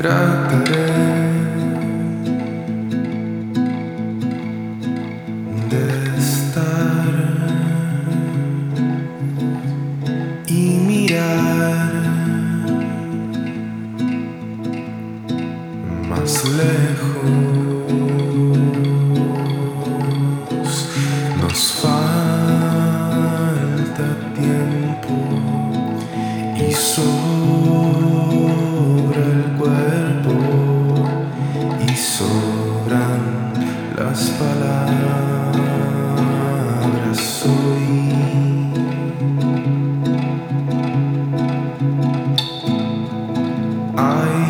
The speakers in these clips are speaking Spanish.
trataré de estar y mirar más lejos. Nos falta tiempo y sol. Las palabras hoy. Hay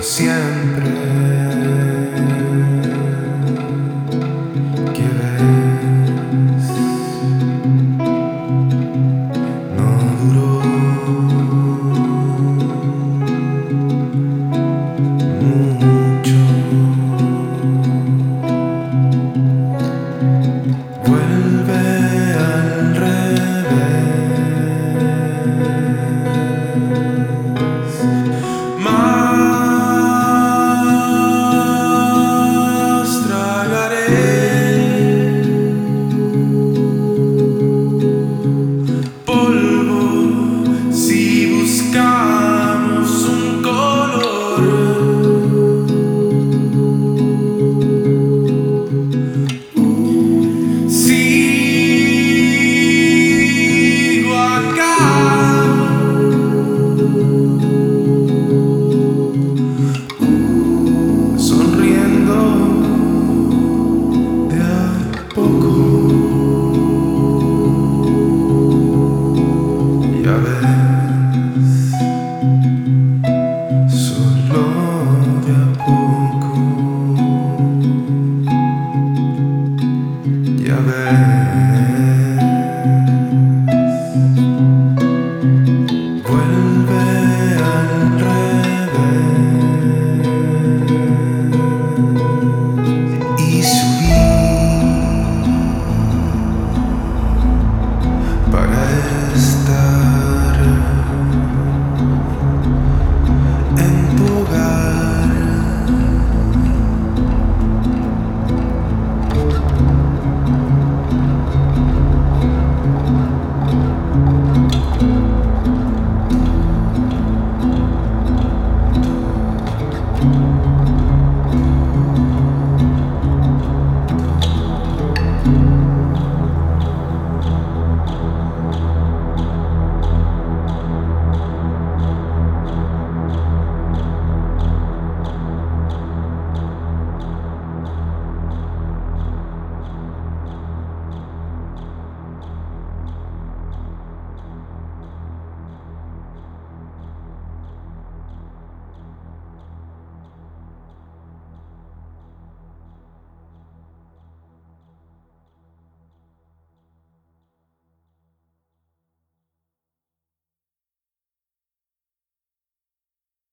siempre there.